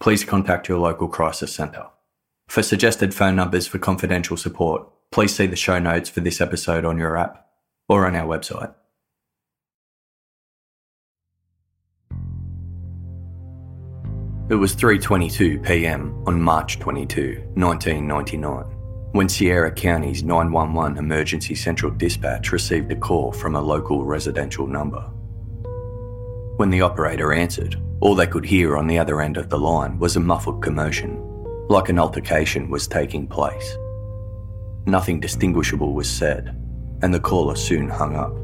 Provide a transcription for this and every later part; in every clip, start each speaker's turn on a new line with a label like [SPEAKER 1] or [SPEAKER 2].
[SPEAKER 1] please contact your local crisis centre. For suggested phone numbers for confidential support, please see the show notes for this episode on your app or on our website. It was 3:22 p.m. on March 22, 1999, when Sierra County's 911 emergency central dispatch received a call from a local residential number. When the operator answered, all they could hear on the other end of the line was a muffled commotion, like an altercation was taking place. Nothing distinguishable was said, and the caller soon hung up.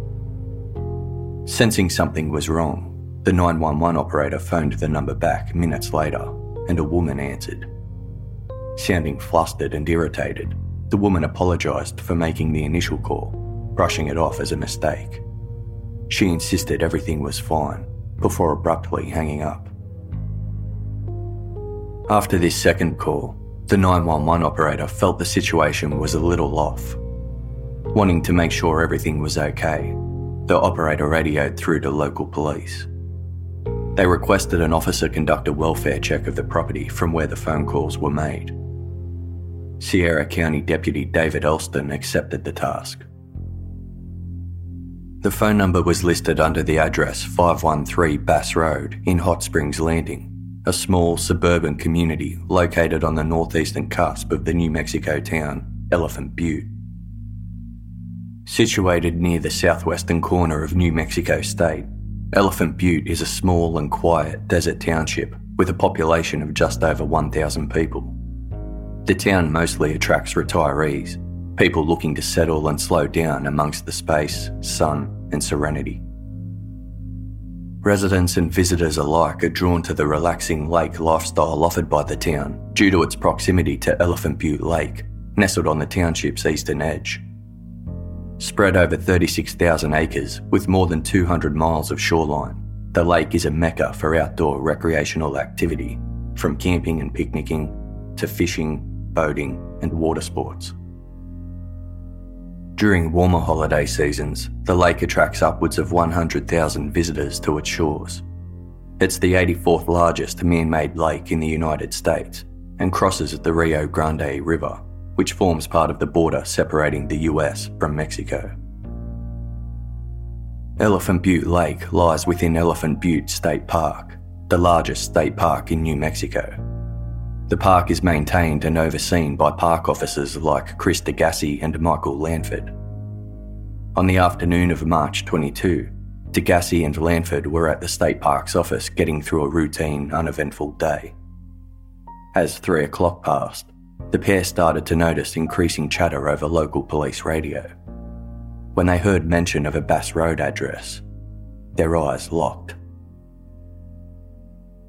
[SPEAKER 1] Sensing something was wrong, the 911 operator phoned the number back minutes later, and a woman answered. Sounding flustered and irritated, the woman apologised for making the initial call, brushing it off as a mistake. She insisted everything was fine before abruptly hanging up. After this second call, the 911 operator felt the situation was a little off. Wanting to make sure everything was okay, the operator radioed through to local police. They requested an officer conduct a welfare check of the property from where the phone calls were made. Sierra County Deputy David Elston accepted the task. The phone number was listed under the address 513 Bass Road in Hot Springs Landing, a small suburban community located on the northeastern cusp of the New Mexico town Elephant Butte. Situated near the southwestern corner of New Mexico State, Elephant Butte is a small and quiet desert township with a population of just over 1,000 people. The town mostly attracts retirees people looking to settle and slow down amongst the space, sun, and serenity. Residents and visitors alike are drawn to the relaxing lake lifestyle offered by the town due to its proximity to Elephant Butte Lake, nestled on the township's eastern edge. Spread over 36,000 acres with more than 200 miles of shoreline, the lake is a mecca for outdoor recreational activity, from camping and picnicking to fishing, boating, and water sports. During warmer holiday seasons, the lake attracts upwards of 100,000 visitors to its shores. It's the 84th largest man made lake in the United States and crosses the Rio Grande River, which forms part of the border separating the US from Mexico. Elephant Butte Lake lies within Elephant Butte State Park, the largest state park in New Mexico. The park is maintained and overseen by park officers like Chris DeGassi and Michael Lanford. On the afternoon of March 22, DeGassi and Lanford were at the state park's office getting through a routine, uneventful day. As three o'clock passed, the pair started to notice increasing chatter over local police radio. when they heard mention of a Bass Road address. Their eyes locked.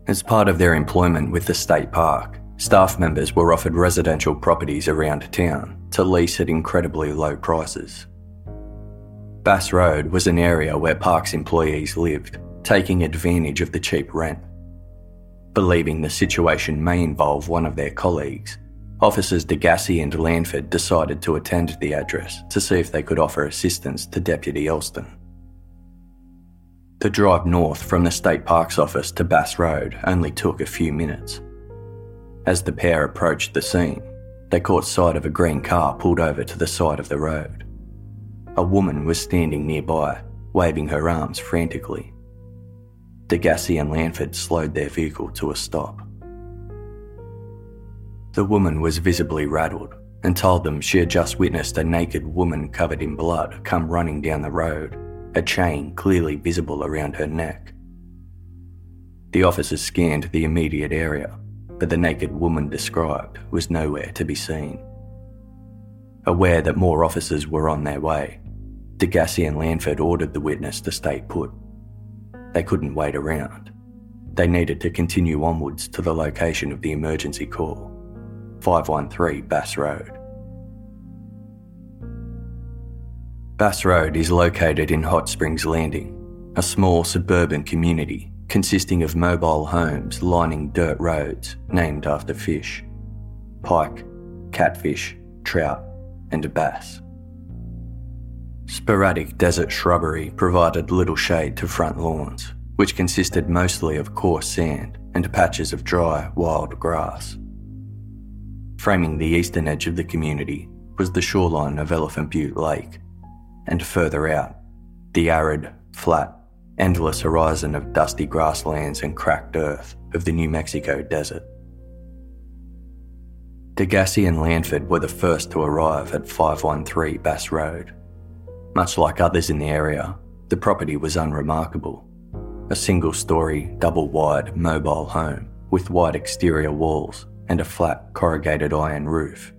[SPEAKER 1] As part of their employment with the state park, staff members were offered residential properties around town to lease at incredibly low prices. Bass Road was an area where parks employees lived, taking advantage of the cheap rent. Believing the situation may involve one of their colleagues, officers Degassi and Lanford decided to attend the address to see if they could offer assistance to Deputy Elston. The drive north from the State Parks office to Bass Road only took a few minutes. As the pair approached the scene, they caught sight of a green car pulled over to the side of the road. A woman was standing nearby, waving her arms frantically. Degassi and Lanford slowed their vehicle to a stop. The woman was visibly rattled and told them she had just witnessed a naked woman covered in blood come running down the road, a chain clearly visible around her neck. The officers scanned the immediate area, but the naked woman described was nowhere to be seen. Aware that more officers were on their way, Degassi and Lanford ordered the witness to stay put they couldn't wait around. They needed to continue onwards to the location of the emergency call 513 Bass Road. Bass Road is located in Hot Springs Landing, a small suburban community consisting of mobile homes lining dirt roads named after fish pike, catfish, trout, and bass. Sporadic desert shrubbery provided little shade to front lawns, which consisted mostly of coarse sand and patches of dry, wild grass. Framing the eastern edge of the community was the shoreline of Elephant Butte Lake, and further out, the arid, flat, endless horizon of dusty grasslands and cracked earth of the New Mexico desert. Degassi and Lanford were the first to arrive at 513 Bass Road much like others in the area, the property was unremarkable. A single story, double wide, mobile home with white exterior walls and a flat, corrugated iron roof.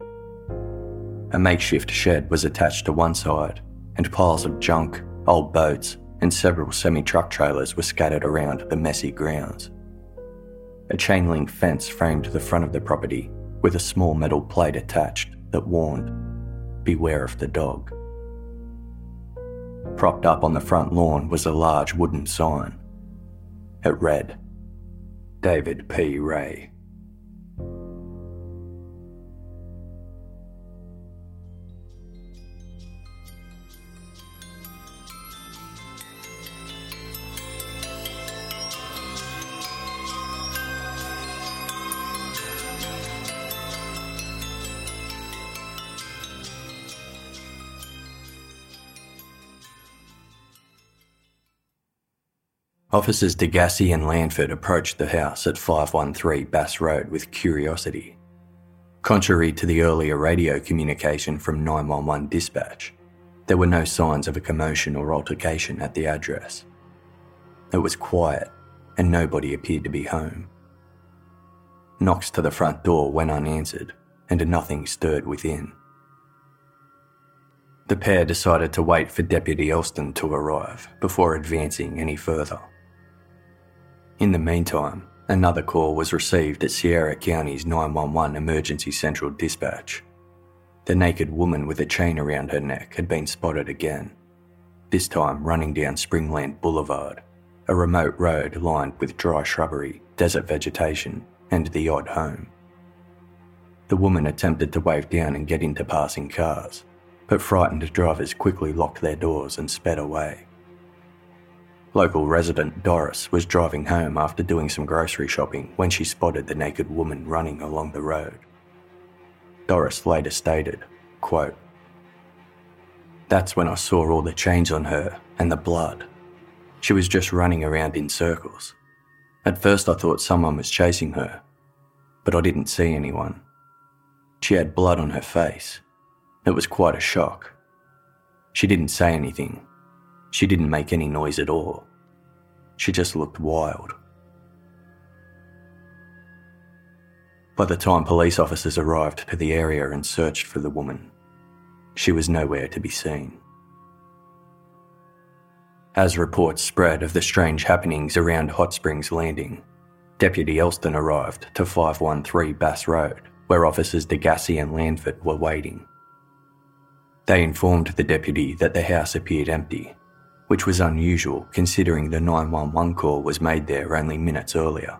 [SPEAKER 1] A makeshift shed was attached to one side, and piles of junk, old boats, and several semi truck trailers were scattered around the messy grounds. A chain link fence framed the front of the property with a small metal plate attached that warned, Beware of the dog. Propped up on the front lawn was a large wooden sign. It read, David P. Ray. Officers Degassi and Lanford approached the house at 513 Bass Road with curiosity. Contrary to the earlier radio communication from 911 dispatch, there were no signs of a commotion or altercation at the address. It was quiet and nobody appeared to be home. Knocks to the front door went unanswered and nothing stirred within. The pair decided to wait for Deputy Elston to arrive before advancing any further. In the meantime, another call was received at Sierra County's 911 Emergency Central Dispatch. The naked woman with a chain around her neck had been spotted again, this time running down Springland Boulevard, a remote road lined with dry shrubbery, desert vegetation, and the odd home. The woman attempted to wave down and get into passing cars, but frightened drivers quickly locked their doors and sped away. Local resident Doris was driving home after doing some grocery shopping when she spotted the naked woman running along the road. Doris later stated, quote, That's when I saw all the chains on her and the blood. She was just running around in circles. At first, I thought someone was chasing her, but I didn't see anyone. She had blood on her face. It was quite a shock. She didn't say anything, she didn't make any noise at all. She just looked wild. By the time police officers arrived to the area and searched for the woman, she was nowhere to be seen. As reports spread of the strange happenings around Hot Springs Landing, Deputy Elston arrived to 513 Bass Road, where officers Degassi and Lanford were waiting. They informed the deputy that the house appeared empty, which was unusual considering the 911 call was made there only minutes earlier.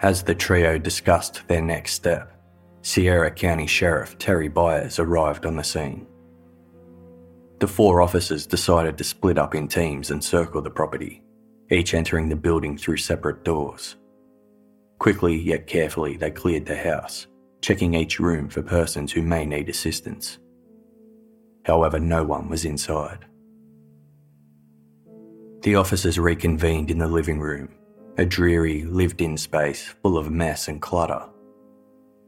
[SPEAKER 1] As the trio discussed their next step, Sierra County Sheriff Terry Byers arrived on the scene. The four officers decided to split up in teams and circle the property, each entering the building through separate doors. Quickly yet carefully, they cleared the house, checking each room for persons who may need assistance. However, no one was inside. The officers reconvened in the living room, a dreary, lived in space full of mess and clutter.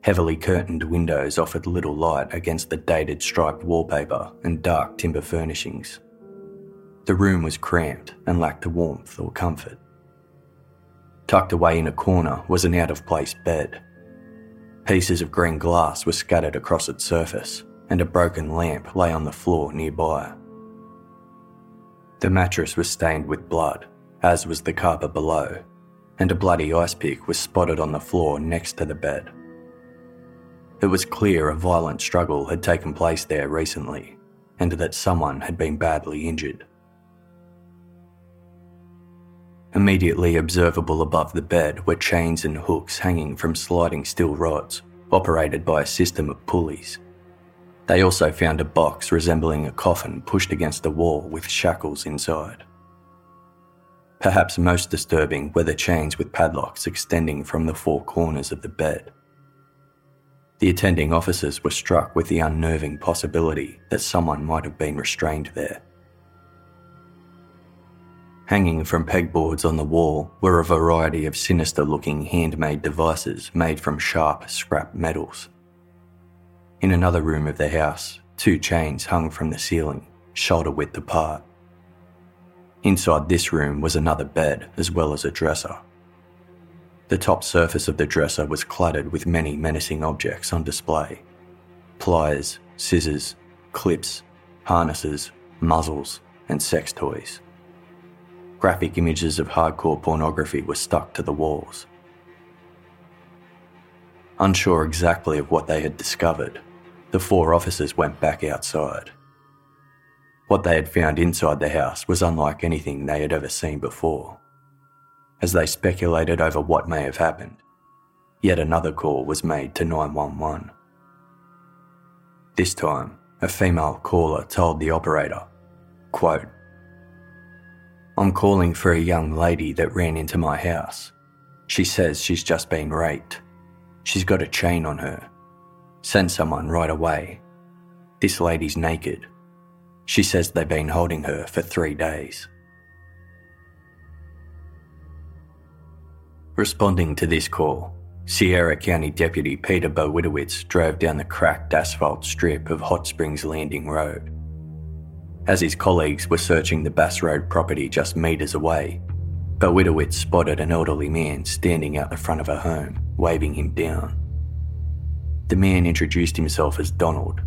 [SPEAKER 1] Heavily curtained windows offered little light against the dated striped wallpaper and dark timber furnishings. The room was cramped and lacked warmth or comfort. Tucked away in a corner was an out of place bed. Pieces of green glass were scattered across its surface, and a broken lamp lay on the floor nearby. The mattress was stained with blood, as was the carpet below, and a bloody ice pick was spotted on the floor next to the bed. It was clear a violent struggle had taken place there recently, and that someone had been badly injured. Immediately observable above the bed were chains and hooks hanging from sliding steel rods, operated by a system of pulleys. They also found a box resembling a coffin pushed against the wall with shackles inside. Perhaps most disturbing were the chains with padlocks extending from the four corners of the bed. The attending officers were struck with the unnerving possibility that someone might have been restrained there. Hanging from pegboards on the wall were a variety of sinister looking handmade devices made from sharp, scrap metals. In another room of the house, two chains hung from the ceiling, shoulder width apart. Inside this room was another bed as well as a dresser. The top surface of the dresser was cluttered with many menacing objects on display pliers, scissors, clips, harnesses, muzzles, and sex toys. Graphic images of hardcore pornography were stuck to the walls. Unsure exactly of what they had discovered, the four officers went back outside. What they had found inside the house was unlike anything they had ever seen before. As they speculated over what may have happened, yet another call was made to 911. This time, a female caller told the operator, quote, I'm calling for a young lady that ran into my house. She says she's just been raped. She's got a chain on her. Send someone right away. This lady's naked. She says they've been holding her for three days. Responding to this call, Sierra County Deputy Peter Bowitowitz drove down the cracked asphalt strip of Hot Springs Landing Road. As his colleagues were searching the Bass Road property just metres away, Bowitowitz spotted an elderly man standing out the front of a home, waving him down. The man introduced himself as Donald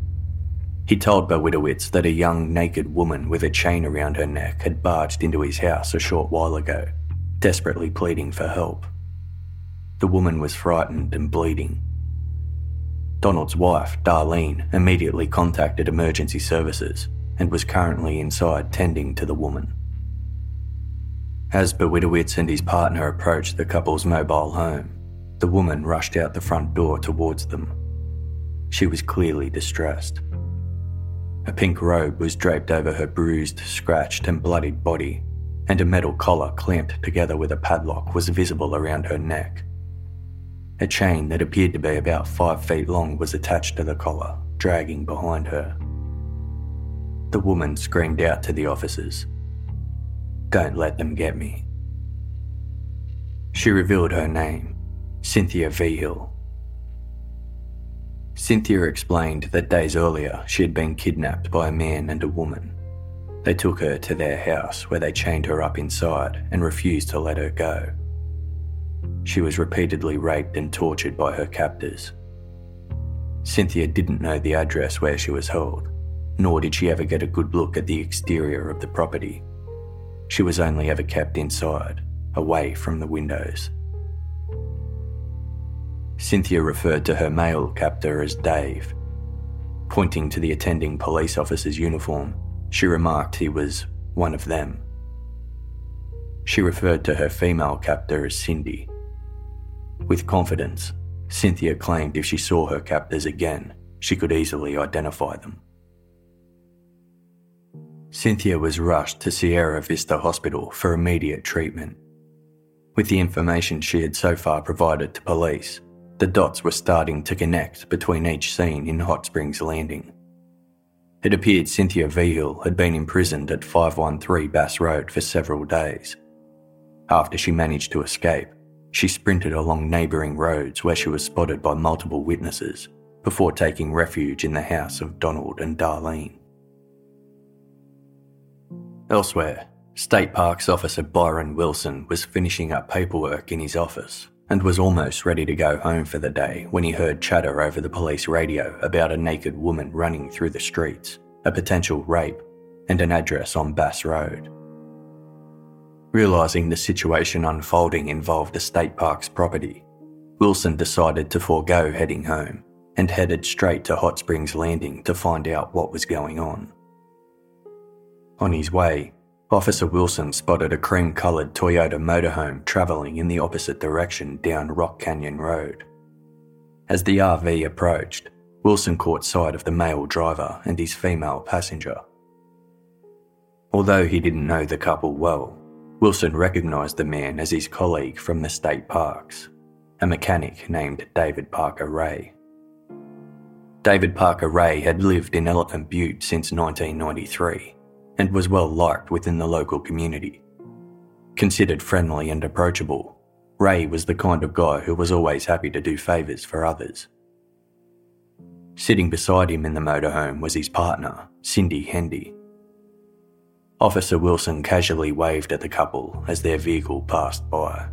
[SPEAKER 1] he told Bowitowitz that a young naked woman with a chain around her neck had barged into his house a short while ago, desperately pleading for help. The woman was frightened and bleeding. Donald's wife, Darlene, immediately contacted emergency services and was currently inside tending to the woman. As Bowitowitz and his partner approached the couple's mobile home, the woman rushed out the front door towards them. She was clearly distressed. A pink robe was draped over her bruised, scratched, and bloodied body, and a metal collar clamped together with a padlock was visible around her neck. A chain that appeared to be about five feet long was attached to the collar, dragging behind her. The woman screamed out to the officers Don't let them get me. She revealed her name, Cynthia Vigil, Cynthia explained that days earlier she had been kidnapped by a man and a woman. They took her to their house where they chained her up inside and refused to let her go. She was repeatedly raped and tortured by her captors. Cynthia didn't know the address where she was held, nor did she ever get a good look at the exterior of the property. She was only ever kept inside, away from the windows. Cynthia referred to her male captor as Dave. Pointing to the attending police officer's uniform, she remarked he was one of them. She referred to her female captor as Cindy. With confidence, Cynthia claimed if she saw her captors again, she could easily identify them. Cynthia was rushed to Sierra Vista Hospital for immediate treatment. With the information she had so far provided to police, the dots were starting to connect between each scene in Hot Springs Landing. It appeared Cynthia Vigil had been imprisoned at 513 Bass Road for several days. After she managed to escape, she sprinted along neighbouring roads where she was spotted by multiple witnesses before taking refuge in the house of Donald and Darlene. Elsewhere, State Parks Officer Byron Wilson was finishing up paperwork in his office and was almost ready to go home for the day when he heard chatter over the police radio about a naked woman running through the streets, a potential rape, and an address on Bass Road. Realising the situation unfolding involved a state park's property, Wilson decided to forego heading home and headed straight to Hot Springs Landing to find out what was going on. On his way, Officer Wilson spotted a cream coloured Toyota motorhome travelling in the opposite direction down Rock Canyon Road. As the RV approached, Wilson caught sight of the male driver and his female passenger. Although he didn't know the couple well, Wilson recognised the man as his colleague from the state parks, a mechanic named David Parker Ray. David Parker Ray had lived in Elephant Butte since 1993 and was well liked within the local community. Considered friendly and approachable, Ray was the kind of guy who was always happy to do favours for others. Sitting beside him in the motorhome was his partner, Cindy Hendy. Officer Wilson casually waved at the couple as their vehicle passed by.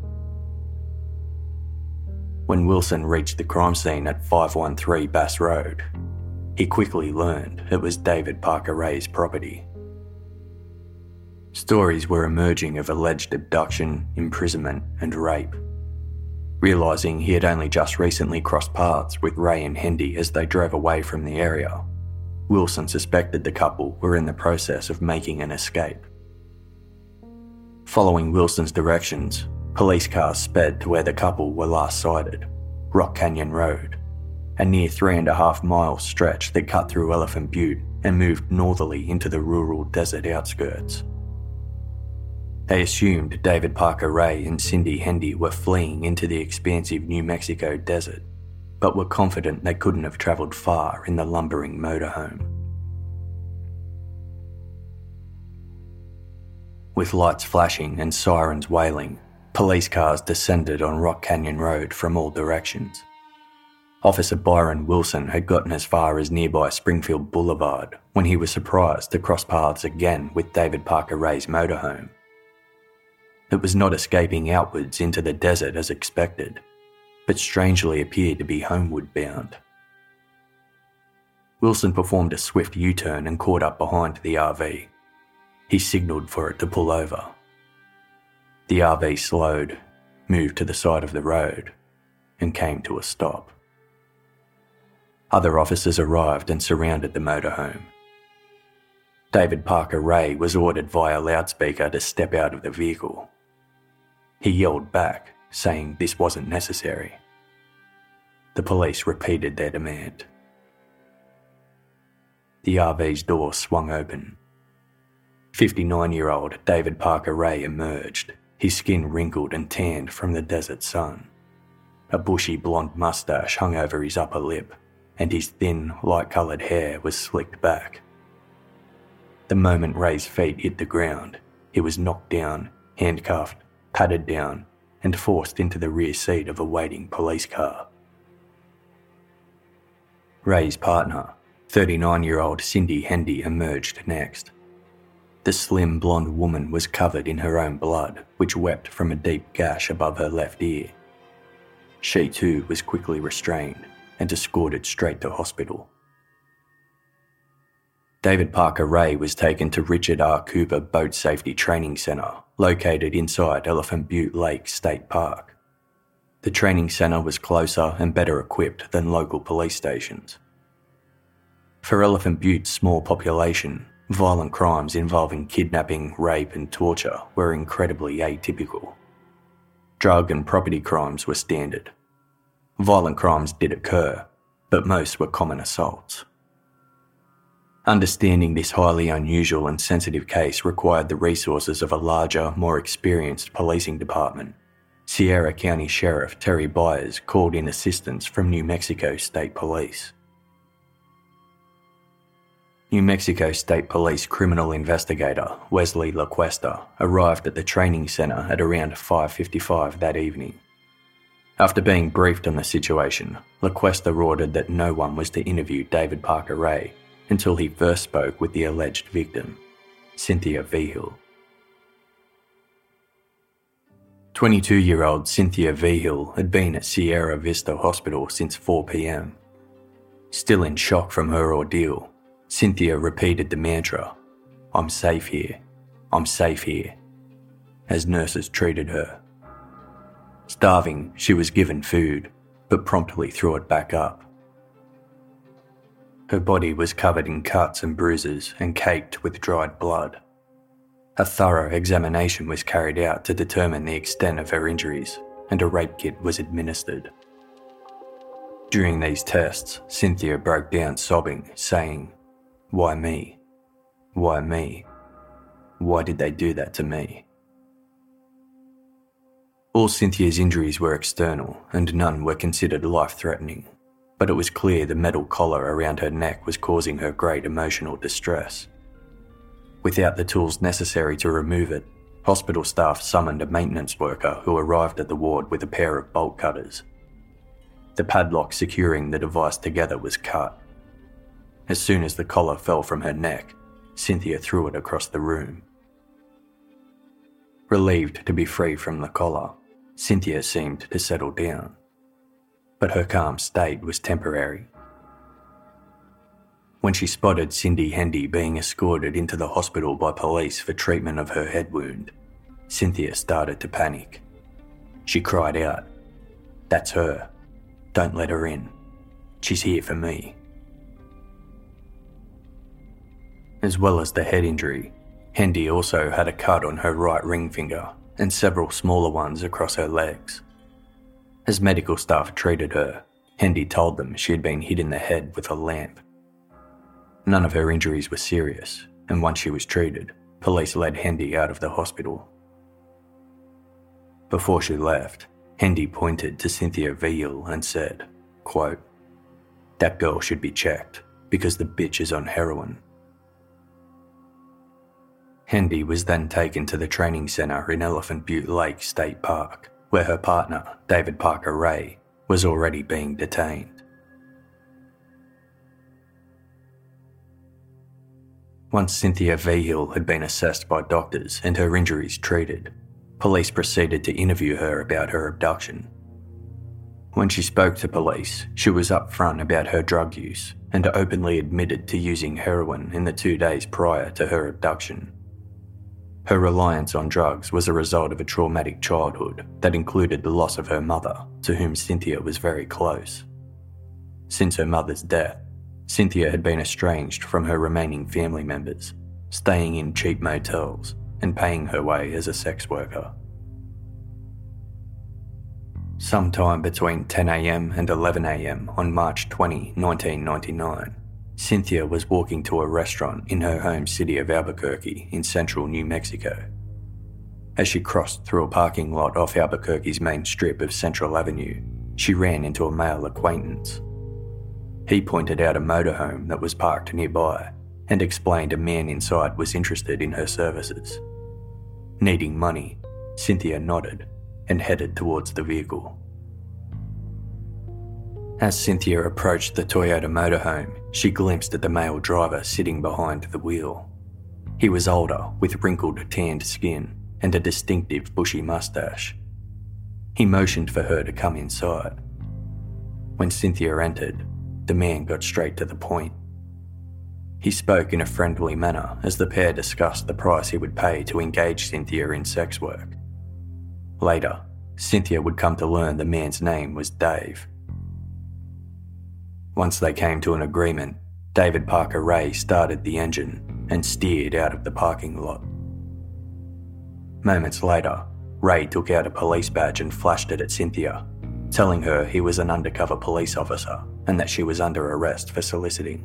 [SPEAKER 1] When Wilson reached the crime scene at 513 Bass Road, he quickly learned it was David Parker Ray's property. Stories were emerging of alleged abduction, imprisonment, and rape. Realising he had only just recently crossed paths with Ray and Hendy as they drove away from the area, Wilson suspected the couple were in the process of making an escape. Following Wilson's directions, police cars sped to where the couple were last sighted Rock Canyon Road, a near three and a half mile stretch that cut through Elephant Butte and moved northerly into the rural desert outskirts. They assumed David Parker Ray and Cindy Hendy were fleeing into the expansive New Mexico desert, but were confident they couldn't have travelled far in the lumbering motorhome. With lights flashing and sirens wailing, police cars descended on Rock Canyon Road from all directions. Officer Byron Wilson had gotten as far as nearby Springfield Boulevard when he was surprised to cross paths again with David Parker Ray's motorhome. It was not escaping outwards into the desert as expected, but strangely appeared to be homeward bound. Wilson performed a swift U turn and caught up behind the RV. He signalled for it to pull over. The RV slowed, moved to the side of the road, and came to a stop. Other officers arrived and surrounded the motorhome. David Parker Ray was ordered via loudspeaker to step out of the vehicle. He yelled back, saying this wasn't necessary. The police repeated their demand. The RV's door swung open. 59 year old David Parker Ray emerged, his skin wrinkled and tanned from the desert sun. A bushy blonde mustache hung over his upper lip, and his thin, light coloured hair was slicked back. The moment Ray's feet hit the ground, he was knocked down, handcuffed, patted down, and forced into the rear seat of a waiting police car. Ray's partner, 39 year old Cindy Hendy, emerged next. The slim blonde woman was covered in her own blood, which wept from a deep gash above her left ear. She too was quickly restrained and escorted straight to hospital. David Parker Ray was taken to Richard R. Cooper Boat Safety Training Centre, located inside Elephant Butte Lake State Park. The training centre was closer and better equipped than local police stations. For Elephant Butte's small population, violent crimes involving kidnapping, rape, and torture were incredibly atypical. Drug and property crimes were standard. Violent crimes did occur, but most were common assaults. Understanding this highly unusual and sensitive case required the resources of a larger, more experienced policing department. Sierra County Sheriff Terry Byers called in assistance from New Mexico State Police. New Mexico State Police criminal investigator Wesley LaQuesta arrived at the training center at around 5:55 that evening. After being briefed on the situation, LaQuesta ordered that no one was to interview David Parker Ray until he first spoke with the alleged victim, Cynthia Vigil. 22 year old Cynthia Vigil had been at Sierra Vista Hospital since 4 pm. Still in shock from her ordeal, Cynthia repeated the mantra I'm safe here, I'm safe here, as nurses treated her. Starving, she was given food, but promptly threw it back up. Her body was covered in cuts and bruises and caked with dried blood. A thorough examination was carried out to determine the extent of her injuries, and a rape kit was administered. During these tests, Cynthia broke down sobbing, saying, Why me? Why me? Why did they do that to me? All Cynthia's injuries were external, and none were considered life threatening, but it was clear the metal collar around her neck was causing her great emotional distress. Without the tools necessary to remove it, hospital staff summoned a maintenance worker who arrived at the ward with a pair of bolt cutters. The padlock securing the device together was cut. As soon as the collar fell from her neck, Cynthia threw it across the room. Relieved to be free from the collar, Cynthia seemed to settle down. But her calm state was temporary. When she spotted Cindy Hendy being escorted into the hospital by police for treatment of her head wound, Cynthia started to panic. She cried out, That's her. Don't let her in. She's here for me. As well as the head injury, Hendy also had a cut on her right ring finger and several smaller ones across her legs. As medical staff treated her, Hendy told them she had been hit in the head with a lamp None of her injuries were serious, and once she was treated, police led Hendy out of the hospital. Before she left, Hendy pointed to Cynthia Vigil and said, quote, That girl should be checked because the bitch is on heroin. Hendy was then taken to the training centre in Elephant Butte Lake State Park, where her partner, David Parker Ray, was already being detained. Once Cynthia Vigil had been assessed by doctors and her injuries treated, police proceeded to interview her about her abduction. When she spoke to police, she was upfront about her drug use and openly admitted to using heroin in the two days prior to her abduction. Her reliance on drugs was a result of a traumatic childhood that included the loss of her mother, to whom Cynthia was very close. Since her mother's death, Cynthia had been estranged from her remaining family members, staying in cheap motels and paying her way as a sex worker. Sometime between 10am and 11am on March 20, 1999, Cynthia was walking to a restaurant in her home city of Albuquerque in central New Mexico. As she crossed through a parking lot off Albuquerque's main strip of Central Avenue, she ran into a male acquaintance he pointed out a motorhome that was parked nearby and explained a man inside was interested in her services. Needing money, Cynthia nodded and headed towards the vehicle. As Cynthia approached the Toyota motorhome, she glimpsed at the male driver sitting behind the wheel. He was older, with wrinkled, tanned skin and a distinctive bushy mustache. He motioned for her to come inside. When Cynthia entered, the man got straight to the point. He spoke in a friendly manner as the pair discussed the price he would pay to engage Cynthia in sex work. Later, Cynthia would come to learn the man's name was Dave. Once they came to an agreement, David Parker Ray started the engine and steered out of the parking lot. Moments later, Ray took out a police badge and flashed it at Cynthia, telling her he was an undercover police officer and that she was under arrest for soliciting.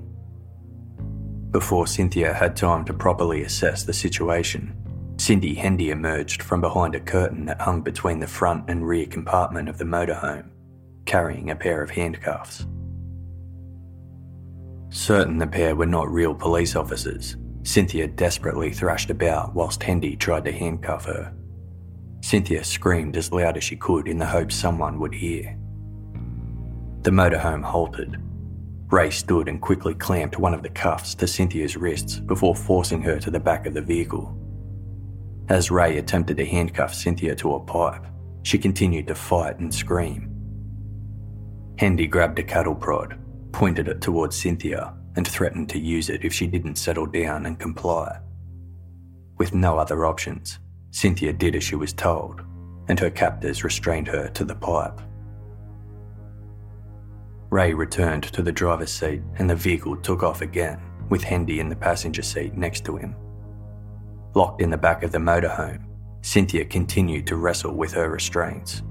[SPEAKER 1] Before Cynthia had time to properly assess the situation, Cindy Hendy emerged from behind a curtain that hung between the front and rear compartment of the motorhome, carrying a pair of handcuffs. Certain the pair were not real police officers, Cynthia desperately thrashed about whilst Hendy tried to handcuff her. Cynthia screamed as loud as she could in the hope someone would hear. The motorhome halted, Ray stood and quickly clamped one of the cuffs to Cynthia's wrists before forcing her to the back of the vehicle. As Ray attempted to handcuff Cynthia to a pipe, she continued to fight and scream. Hendy grabbed a cattle prod, pointed it towards Cynthia, and threatened to use it if she didn't settle down and comply. With no other options, Cynthia did as she was told, and her captors restrained her to the pipe. Ray returned to the driver's seat and the vehicle took off again, with Hendy in the passenger seat next to him. Locked in the back of the motorhome, Cynthia continued to wrestle with her restraints.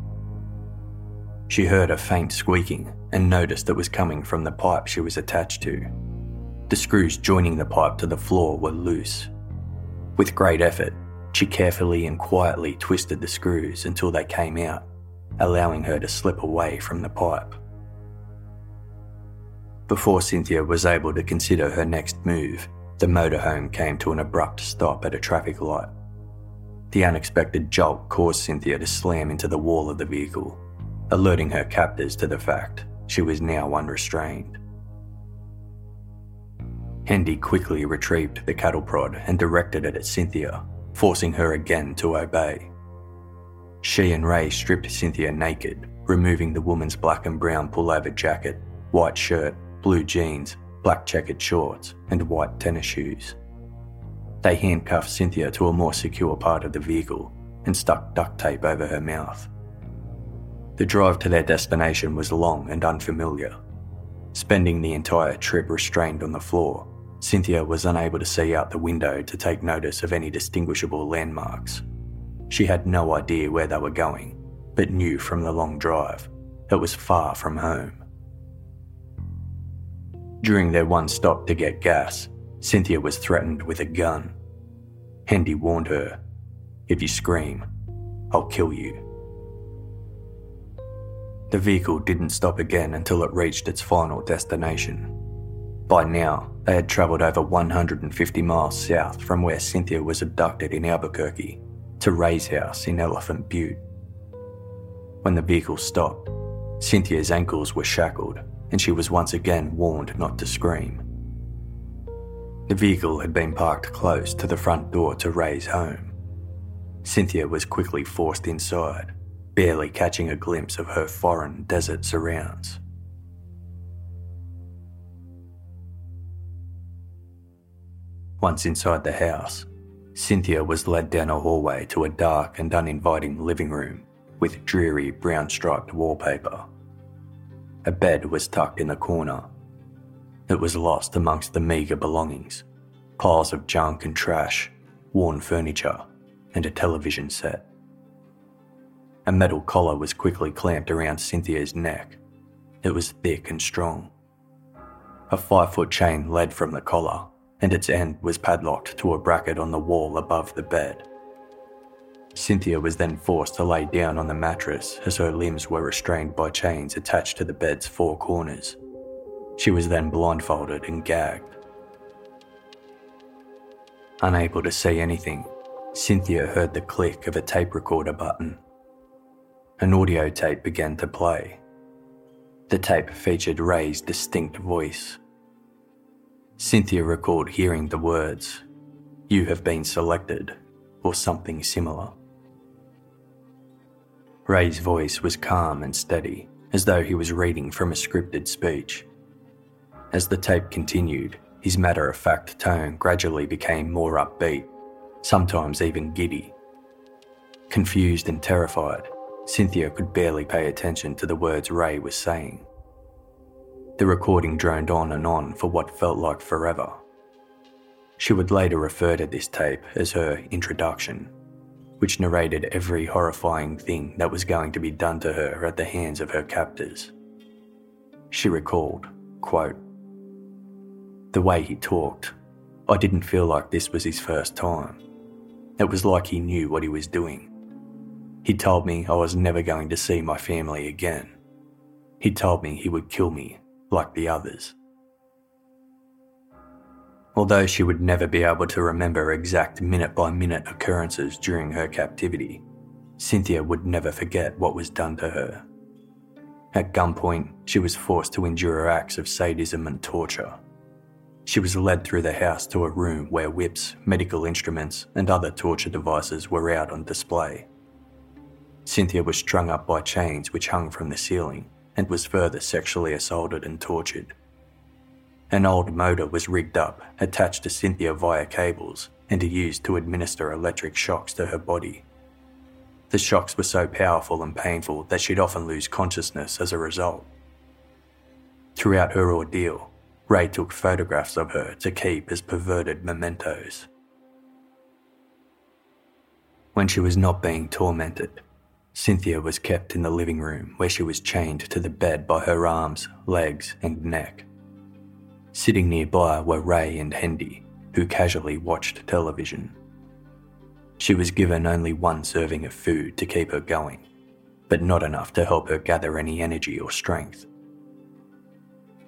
[SPEAKER 1] She heard a faint squeaking and noticed it was coming from the pipe she was attached to. The screws joining the pipe to the floor were loose. With great effort, she carefully and quietly twisted the screws until they came out, allowing her to slip away from the pipe. Before Cynthia was able to consider her next move, the motorhome came to an abrupt stop at a traffic light. The unexpected jolt caused Cynthia to slam into the wall of the vehicle, alerting her captors to the fact she was now unrestrained. Hendy quickly retrieved the cattle prod and directed it at Cynthia, forcing her again to obey. She and Ray stripped Cynthia naked, removing the woman's black and brown pullover jacket, white shirt, blue jeans, black checkered shorts, and white tennis shoes. They handcuffed Cynthia to a more secure part of the vehicle and stuck duct tape over her mouth. The drive to their destination was long and unfamiliar. Spending the entire trip restrained on the floor, Cynthia was unable to see out the window to take notice of any distinguishable landmarks. She had no idea where they were going, but knew from the long drive it was far from home. During their one stop to get gas, Cynthia was threatened with a gun. Hendy warned her, If you scream, I'll kill you. The vehicle didn't stop again until it reached its final destination. By now, they had travelled over 150 miles south from where Cynthia was abducted in Albuquerque to Ray's house in Elephant Butte. When the vehicle stopped, Cynthia's ankles were shackled and she was once again warned not to scream. The vehicle had been parked close to the front door to Ray's home. Cynthia was quickly forced inside, barely catching a glimpse of her foreign desert surrounds. Once inside the house, Cynthia was led down a hallway to a dark and uninviting living room with dreary brown striped wallpaper. A bed was tucked in the corner. It was lost amongst the meagre belongings piles of junk and trash, worn furniture, and a television set. A metal collar was quickly clamped around Cynthia's neck. It was thick and strong. A five foot chain led from the collar, and its end was padlocked to a bracket on the wall above the bed. Cynthia was then forced to lay down on the mattress as her limbs were restrained by chains attached to the bed's four corners. She was then blindfolded and gagged. Unable to see anything, Cynthia heard the click of a tape recorder button. An audio tape began to play. The tape featured Ray's distinct voice. Cynthia recalled hearing the words, You have been selected, or something similar. Ray's voice was calm and steady, as though he was reading from a scripted speech. As the tape continued, his matter of fact tone gradually became more upbeat, sometimes even giddy. Confused and terrified, Cynthia could barely pay attention to the words Ray was saying. The recording droned on and on for what felt like forever. She would later refer to this tape as her introduction, which narrated every horrifying thing that was going to be done to her at the hands of her captors. She recalled, quote, The way he talked, I didn't feel like this was his first time. It was like he knew what he was doing. He told me I was never going to see my family again. He told me he would kill me like the others. Although she would never be able to remember exact minute by minute occurrences during her captivity, Cynthia would never forget what was done to her. At gunpoint, she was forced to endure acts of sadism and torture. She was led through the house to a room where whips, medical instruments, and other torture devices were out on display. Cynthia was strung up by chains which hung from the ceiling and was further sexually assaulted and tortured. An old motor was rigged up, attached to Cynthia via cables, and used to administer electric shocks to her body. The shocks were so powerful and painful that she'd often lose consciousness as a result. Throughout her ordeal, Ray took photographs of her to keep as perverted mementos. When she was not being tormented, Cynthia was kept in the living room where she was chained to the bed by her arms, legs, and neck. Sitting nearby were Ray and Hendy, who casually watched television. She was given only one serving of food to keep her going, but not enough to help her gather any energy or strength.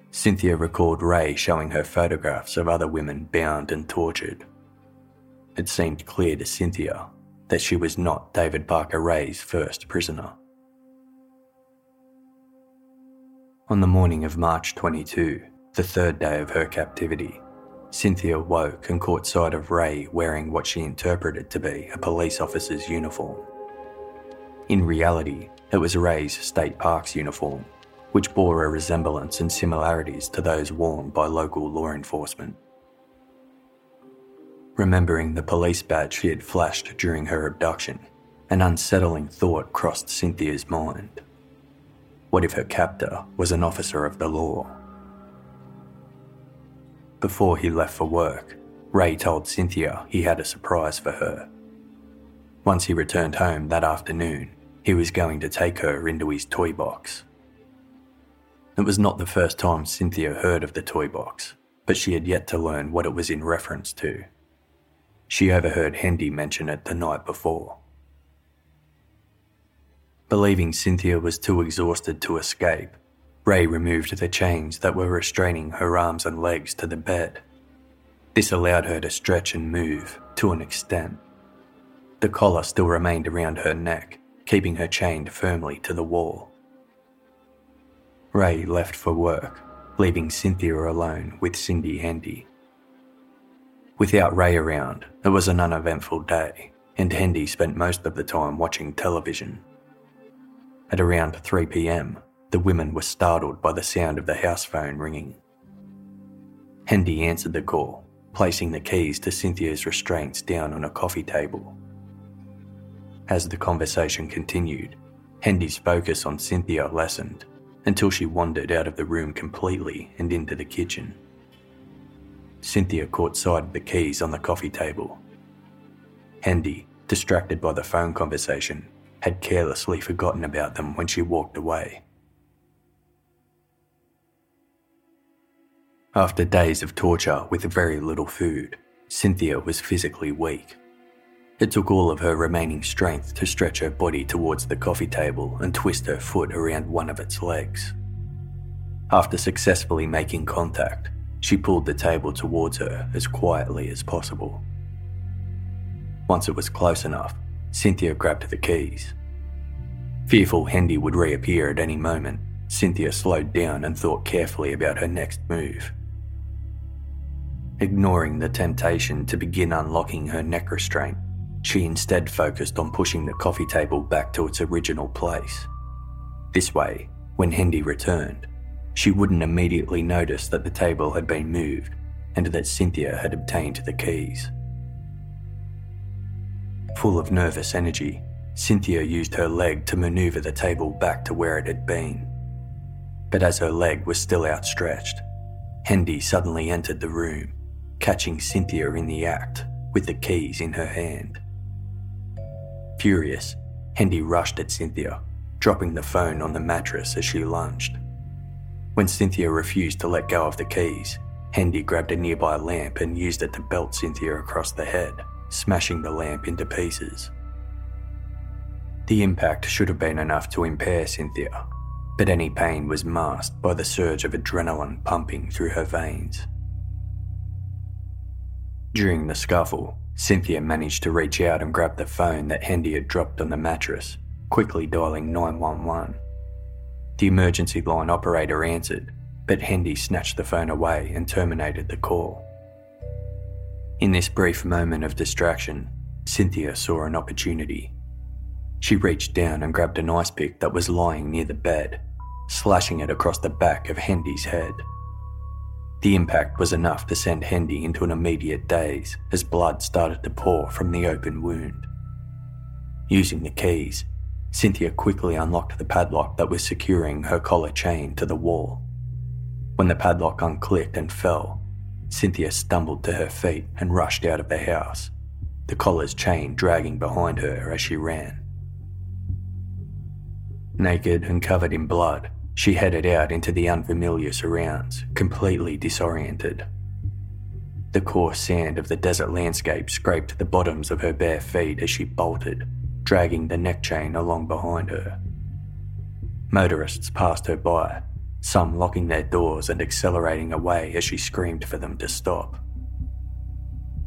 [SPEAKER 1] Cynthia recalled Ray showing her photographs of other women bound and tortured. It seemed clear to Cynthia that she was not David Parker Ray's first prisoner. On the morning of March 22, the third day of her captivity, Cynthia woke and caught sight of Ray wearing what she interpreted to be a police officer's uniform. In reality, it was Ray's state parks uniform, which bore a resemblance and similarities to those worn by local law enforcement. Remembering the police badge she had flashed during her abduction, an unsettling thought crossed Cynthia's mind. What if her captor was an officer of the law? Before he left for work, Ray told Cynthia he had a surprise for her. Once he returned home that afternoon, he was going to take her into his toy box. It was not the first time Cynthia heard of the toy box, but she had yet to learn what it was in reference to. She overheard Hendy mention it the night before. Believing Cynthia was too exhausted to escape, Ray removed the chains that were restraining her arms and legs to the bed. This allowed her to stretch and move to an extent. The collar still remained around her neck, keeping her chained firmly to the wall. Ray left for work, leaving Cynthia alone with Cindy Hendy. Without Ray around, it was an uneventful day, and Hendy spent most of the time watching television. At around 3 pm, the women were startled by the sound of the house phone ringing. Hendy answered the call, placing the keys to Cynthia's restraints down on a coffee table. As the conversation continued, Hendy's focus on Cynthia lessened until she wandered out of the room completely and into the kitchen. Cynthia caught sight of the keys on the coffee table. Hendy, distracted by the phone conversation, had carelessly forgotten about them when she walked away. After days of torture with very little food, Cynthia was physically weak. It took all of her remaining strength to stretch her body towards the coffee table and twist her foot around one of its legs. After successfully making contact, she pulled the table towards her as quietly as possible. Once it was close enough, Cynthia grabbed the keys. Fearful Hendy would reappear at any moment, Cynthia slowed down and thought carefully about her next move. Ignoring the temptation to begin unlocking her neck restraint, she instead focused on pushing the coffee table back to its original place. This way, when Hendy returned, she wouldn't immediately notice that the table had been moved, and that Cynthia had obtained the keys. Full of nervous energy, Cynthia used her leg to maneuver the table back to where it had been. But as her leg was still outstretched, Hendy suddenly entered the room, catching Cynthia in the act with the keys in her hand. Furious, Hendy rushed at Cynthia, dropping the phone on the mattress as she lunged. When Cynthia refused to let go of the keys, Hendy grabbed a nearby lamp and used it to belt Cynthia across the head, smashing the lamp into pieces. The impact should have been enough to impair Cynthia, but any pain was masked by the surge of adrenaline pumping through her veins. During the scuffle, Cynthia managed to reach out and grab the phone that Hendy had dropped on the mattress, quickly dialing 911. The emergency line operator answered, but Hendy snatched the phone away and terminated the call. In this brief moment of distraction, Cynthia saw an opportunity. She reached down and grabbed an ice pick that was lying near the bed, slashing it across the back of Hendy's head. The impact was enough to send Hendy into an immediate daze as blood started to pour from the open wound. Using the keys, Cynthia quickly unlocked the padlock that was securing her collar chain to the wall. When the padlock unclicked and fell, Cynthia stumbled to her feet and rushed out of the house, the collar's chain dragging behind her as she ran. Naked and covered in blood, she headed out into the unfamiliar surrounds, completely disoriented. The coarse sand of the desert landscape scraped the bottoms of her bare feet as she bolted, dragging the neck chain along behind her. Motorists passed her by, some locking their doors and accelerating away as she screamed for them to stop.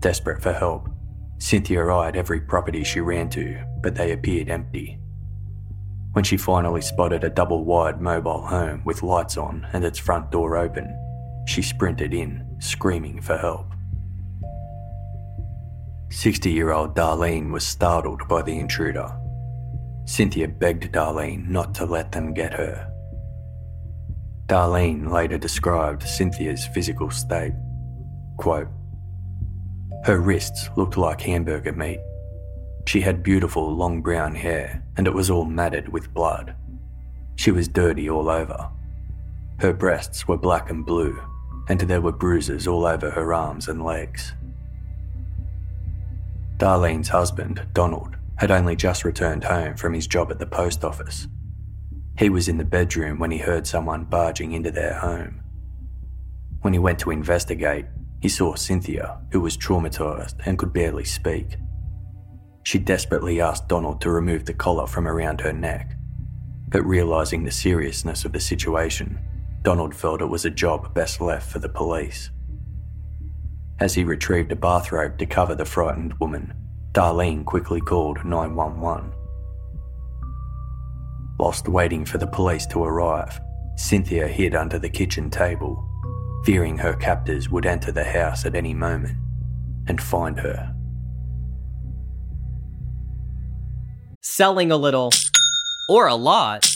[SPEAKER 1] Desperate for help, Cynthia eyed every property she ran to, but they appeared empty. When she finally spotted a double wide mobile home with lights on and its front door open, she sprinted in, screaming for help. 60 year old Darlene was startled by the intruder. Cynthia begged Darlene not to let them get her. Darlene later described Cynthia's physical state. Quote, Her wrists looked like hamburger meat. She had beautiful long brown hair and it was all matted with blood. She was dirty all over. Her breasts were black and blue, and there were bruises all over her arms and legs. Darlene's husband, Donald, had only just returned home from his job at the post office. He was in the bedroom when he heard someone barging into their home. When he went to investigate, he saw Cynthia, who was traumatised and could barely speak. She desperately asked Donald to remove the collar from around her neck, but realising the seriousness of the situation, Donald felt it was a job best left for the police. As he retrieved a bathrobe to cover the frightened woman, Darlene quickly called 911. Whilst waiting for the police to arrive, Cynthia hid under the kitchen table, fearing her captors would enter the house at any moment and find her.
[SPEAKER 2] selling a little or a lot.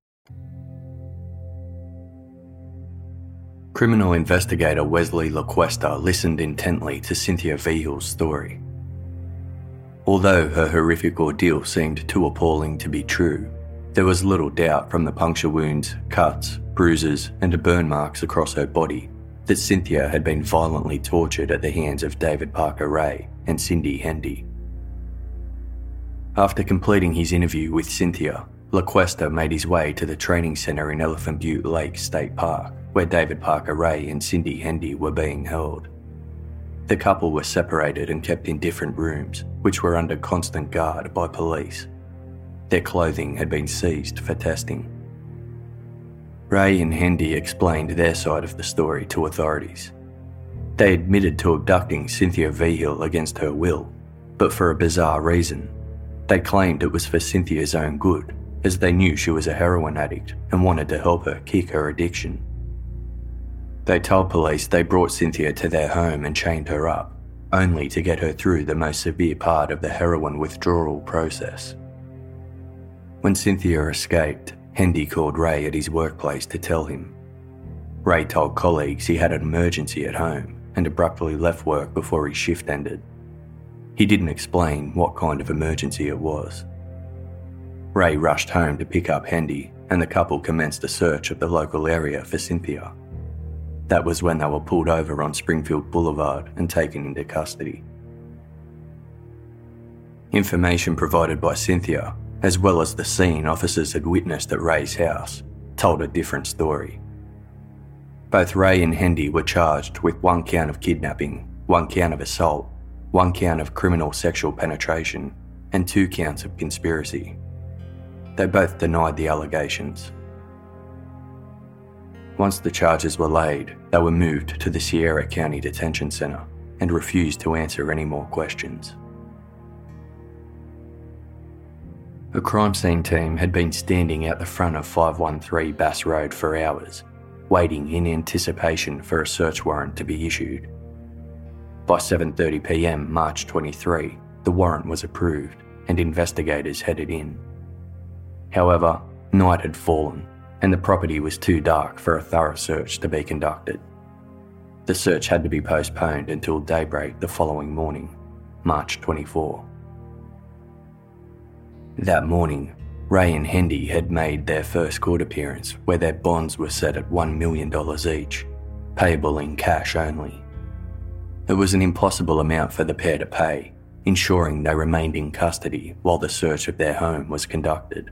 [SPEAKER 1] Criminal investigator Wesley LaQuesta listened intently to Cynthia Vigil's story. Although her horrific ordeal seemed too appalling to be true, there was little doubt from the puncture wounds, cuts, bruises, and burn marks across her body that Cynthia had been violently tortured at the hands of David Parker Ray and Cindy Hendy. After completing his interview with Cynthia, LaQuesta made his way to the training centre in Elephant Butte Lake State Park, where David Parker Ray and Cindy Hendy were being held. The couple were separated and kept in different rooms, which were under constant guard by police. Their clothing had been seized for testing. Ray and Hendy explained their side of the story to authorities. They admitted to abducting Cynthia Vigil against her will, but for a bizarre reason. They claimed it was for Cynthia's own good, as they knew she was a heroin addict and wanted to help her kick her addiction. They told police they brought Cynthia to their home and chained her up, only to get her through the most severe part of the heroin withdrawal process. When Cynthia escaped, Hendy called Ray at his workplace to tell him. Ray told colleagues he had an emergency at home and abruptly left work before his shift ended. He didn't explain what kind of emergency it was. Ray rushed home to pick up Hendy, and the couple commenced a search of the local area for Cynthia. That was when they were pulled over on Springfield Boulevard and taken into custody. Information provided by Cynthia, as well as the scene officers had witnessed at Ray's house, told a different story. Both Ray and Hendy were charged with one count of kidnapping, one count of assault, one count of criminal sexual penetration, and two counts of conspiracy. They both denied the allegations. Once the charges were laid, they were moved to the Sierra County Detention Center and refused to answer any more questions. A crime scene team had been standing out the front of 513 Bass Road for hours, waiting in anticipation for a search warrant to be issued. By 7:30 p.m. March 23, the warrant was approved and investigators headed in. However, night had fallen and the property was too dark for a thorough search to be conducted. The search had to be postponed until daybreak the following morning, March 24. That morning, Ray and Hendy had made their first court appearance where their bonds were set at $1 million each, payable in cash only. It was an impossible amount for the pair to pay, ensuring they remained in custody while the search of their home was conducted.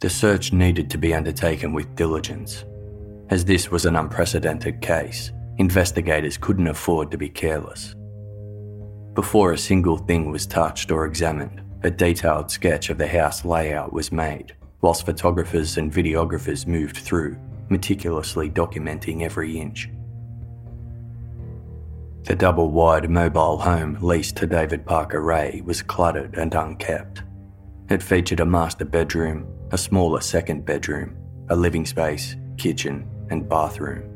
[SPEAKER 1] The search needed to be undertaken with diligence. As this was an unprecedented case, investigators couldn't afford to be careless. Before a single thing was touched or examined, a detailed sketch of the house layout was made, whilst photographers and videographers moved through, meticulously documenting every inch. The double wide mobile home leased to David Parker Ray was cluttered and unkept. It featured a master bedroom, a smaller second bedroom, a living space, kitchen, and bathroom.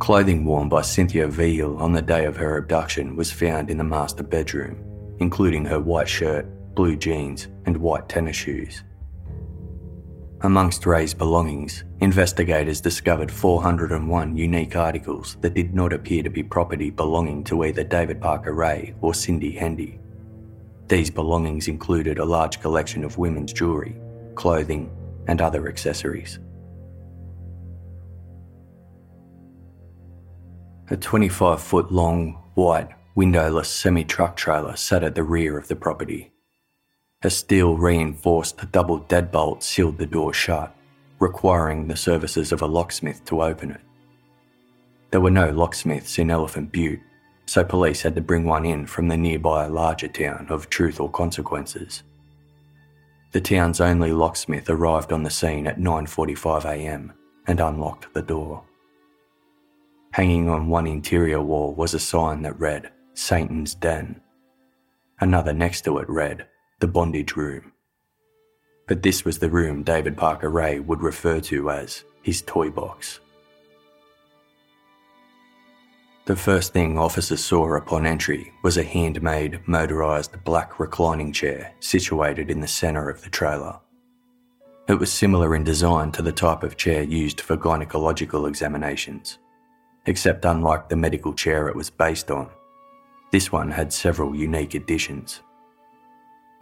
[SPEAKER 1] Clothing worn by Cynthia Vigil on the day of her abduction was found in the master bedroom, including her white shirt, blue jeans, and white tennis shoes. Amongst Ray's belongings, investigators discovered 401 unique articles that did not appear to be property belonging to either David Parker Ray or Cindy Hendy. These belongings included a large collection of women's jewellery, clothing, and other accessories. A 25 foot long, white, windowless semi truck trailer sat at the rear of the property. A steel reinforced double deadbolt sealed the door shut, requiring the services of a locksmith to open it. There were no locksmiths in Elephant Butte, so police had to bring one in from the nearby larger town of Truth or Consequences. The town's only locksmith arrived on the scene at 9:45 a.m. and unlocked the door. Hanging on one interior wall was a sign that read Satan's Den. Another next to it read the bondage room. But this was the room David Parker Ray would refer to as his toy box. The first thing officers saw upon entry was a handmade, motorised black reclining chair situated in the centre of the trailer. It was similar in design to the type of chair used for gynecological examinations, except unlike the medical chair it was based on, this one had several unique additions.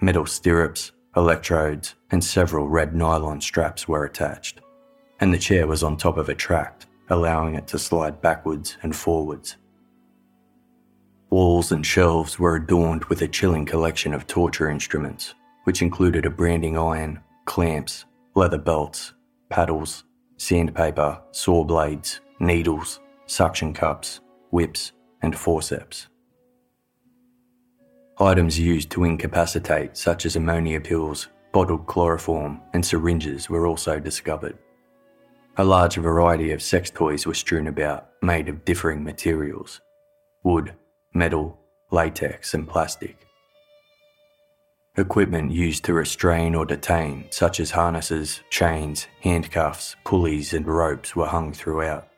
[SPEAKER 1] Metal stirrups, electrodes, and several red nylon straps were attached, and the chair was on top of a tract, allowing it to slide backwards and forwards. Walls and shelves were adorned with a chilling collection of torture instruments, which included a branding iron, clamps, leather belts, paddles, sandpaper, saw blades, needles, suction cups, whips, and forceps. Items used to incapacitate, such as ammonia pills, bottled chloroform, and syringes, were also discovered. A large variety of sex toys were strewn about, made of differing materials wood, metal, latex, and plastic. Equipment used to restrain or detain, such as harnesses, chains, handcuffs, pulleys, and ropes, were hung throughout.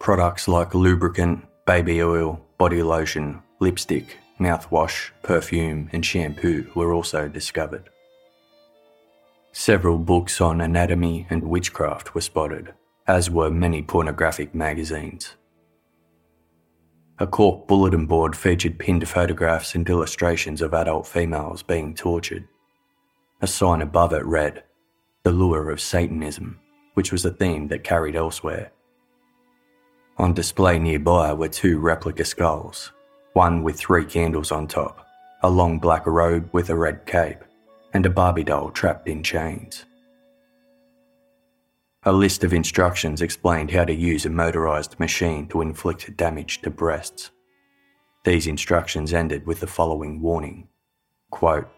[SPEAKER 1] Products like lubricant, baby oil, body lotion, lipstick, mouthwash, perfume, and shampoo were also discovered. Several books on anatomy and witchcraft were spotted, as were many pornographic magazines. A cork bulletin board featured pinned photographs and illustrations of adult females being tortured. A sign above it read, The Lure of Satanism, which was a theme that carried elsewhere. On display nearby were two replica skulls, one with three candles on top, a long black robe with a red cape, and a Barbie doll trapped in chains. A list of instructions explained how to use a motorised machine to inflict damage to breasts. These instructions ended with the following warning quote,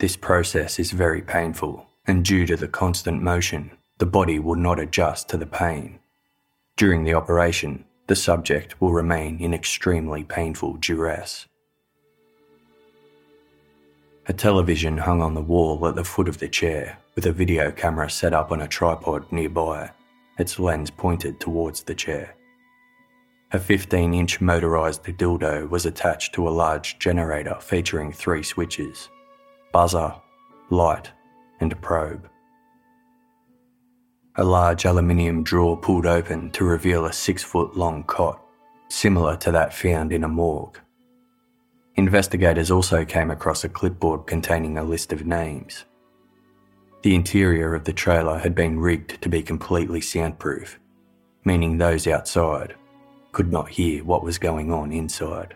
[SPEAKER 1] This process is very painful, and due to the constant motion, the body will not adjust to the pain. During the operation, the subject will remain in extremely painful duress. A television hung on the wall at the foot of the chair, with a video camera set up on a tripod nearby, its lens pointed towards the chair. A 15 inch motorised dildo was attached to a large generator featuring three switches buzzer, light, and probe. A large aluminium drawer pulled open to reveal a six foot long cot, similar to that found in a morgue. Investigators also came across a clipboard containing a list of names. The interior of the trailer had been rigged to be completely soundproof, meaning those outside could not hear what was going on inside.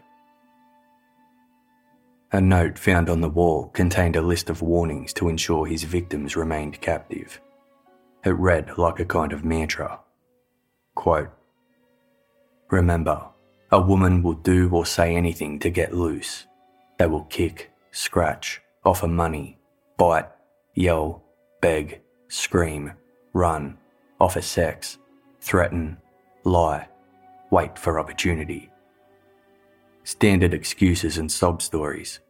[SPEAKER 1] A note found on the wall contained a list of warnings to ensure his victims remained captive. It read like a kind of mantra. Quote, Remember, a woman will do or say anything to get loose. They will kick, scratch, offer money, bite, yell, beg, scream, run, offer sex, threaten, lie, wait for opportunity. Standard excuses and sob stories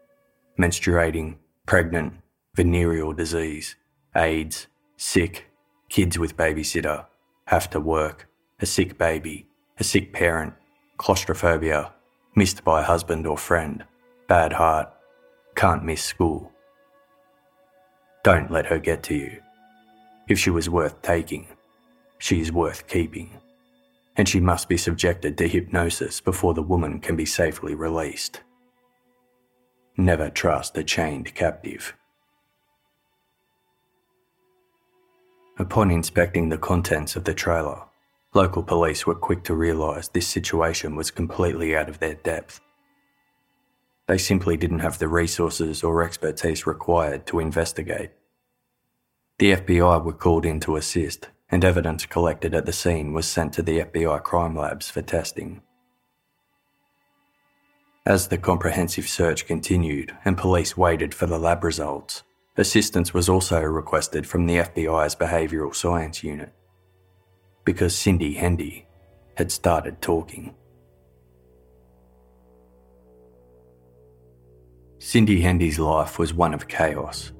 [SPEAKER 1] menstruating, pregnant, venereal disease, AIDS, sick, kids with babysitter, have to work, a sick baby, a sick parent, claustrophobia, missed by husband or friend, bad heart, can't miss school. Don't let her get to you. If she was worth taking, she is worth keeping. And she must be subjected to hypnosis before the woman can be safely released. Never trust a chained captive. Upon inspecting the contents of the trailer, local police were quick to realise this situation was completely out of their depth. They simply didn't have the resources or expertise required to investigate. The FBI were called in to assist, and evidence collected at the scene was sent to the FBI crime labs for testing. As the comprehensive search continued and police waited for the lab results, assistance was also requested from the FBI's Behavioural Science Unit because Cindy Hendy had started talking. Cindy Hendy's life was one of chaos.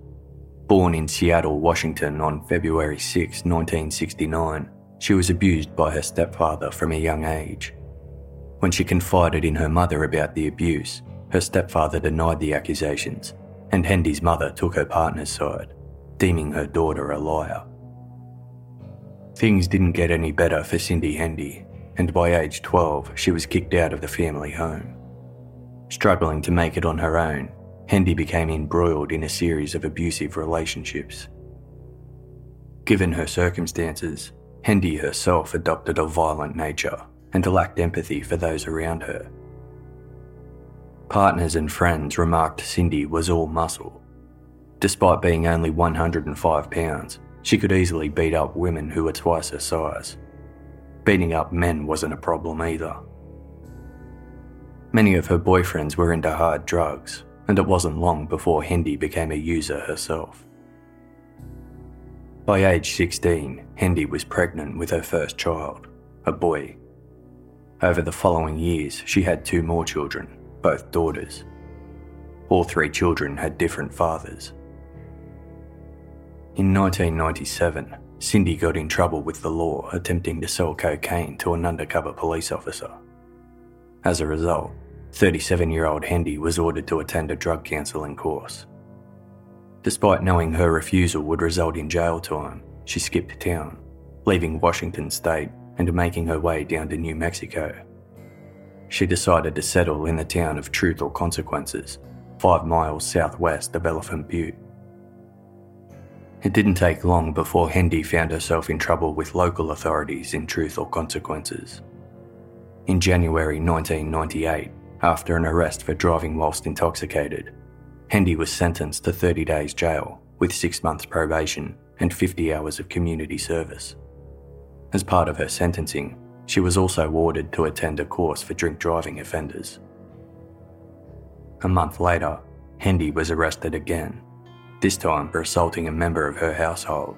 [SPEAKER 1] Born in Seattle, Washington on February 6, 1969, she was abused by her stepfather from a young age. When she confided in her mother about the abuse, her stepfather denied the accusations, and Hendy's mother took her partner's side, deeming her daughter a liar. Things didn't get any better for Cindy Hendy, and by age 12, she was kicked out of the family home. Struggling to make it on her own, Hendy became embroiled in a series of abusive relationships. Given her circumstances, Hendy herself adopted a violent nature and lacked empathy for those around her. Partners and friends remarked Cindy was all muscle. Despite being only 105 pounds, she could easily beat up women who were twice her size. Beating up men wasn't a problem either. Many of her boyfriends were into hard drugs, and it wasn't long before Hendy became a user herself. By age 16, Hendy was pregnant with her first child, a boy. Over the following years, she had two more children, both daughters. All three children had different fathers. In 1997, Cindy got in trouble with the law attempting to sell cocaine to an undercover police officer. As a result, 37 year old Hendy was ordered to attend a drug counselling course. Despite knowing her refusal would result in jail time, she skipped town, leaving Washington state and making her way down to New Mexico. She decided to settle in the town of Truth or Consequences, five miles southwest of Elephant Butte. It didn't take long before Hendy found herself in trouble with local authorities in Truth or Consequences. In January 1998, after an arrest for driving whilst intoxicated, Hendy was sentenced to 30 days jail with six months probation and 50 hours of community service. As part of her sentencing, she was also ordered to attend a course for drink driving offenders. A month later, Hendy was arrested again, this time for assaulting a member of her household.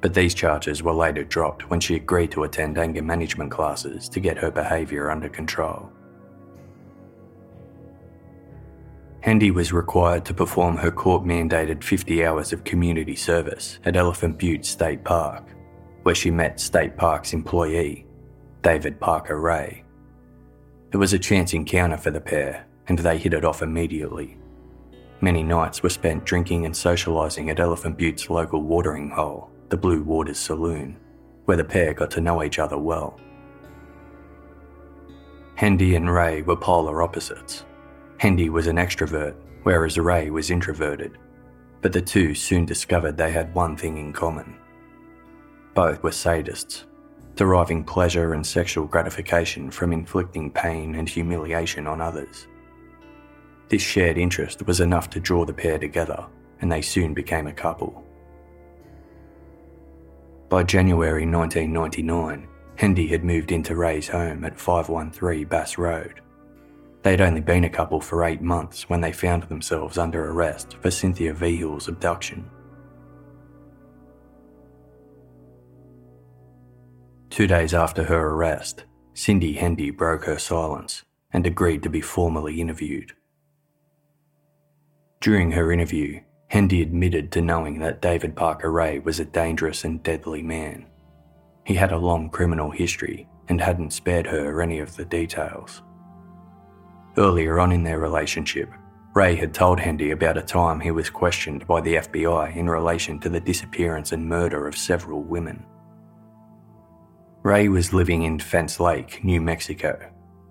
[SPEAKER 1] But these charges were later dropped when she agreed to attend anger management classes to get her behaviour under control. Hendy was required to perform her court mandated 50 hours of community service at Elephant Butte State Park, where she met State Park's employee, David Parker Ray. It was a chance encounter for the pair, and they hit it off immediately. Many nights were spent drinking and socialising at Elephant Butte's local watering hole, the Blue Waters Saloon, where the pair got to know each other well. Hendy and Ray were polar opposites, Hendy was an extrovert, whereas Ray was introverted, but the two soon discovered they had one thing in common. Both were sadists, deriving pleasure and sexual gratification from inflicting pain and humiliation on others. This shared interest was enough to draw the pair together, and they soon became a couple. By January 1999, Hendy had moved into Ray's home at 513 Bass Road. They'd only been a couple for eight months when they found themselves under arrest for Cynthia Vigil's abduction. Two days after her arrest, Cindy Hendy broke her silence and agreed to be formally interviewed. During her interview, Hendy admitted to knowing that David Parker Ray was a dangerous and deadly man. He had a long criminal history and hadn't spared her any of the details. Earlier on in their relationship, Ray had told Hendy about a time he was questioned by the FBI in relation to the disappearance and murder of several women. Ray was living in Fence Lake, New Mexico,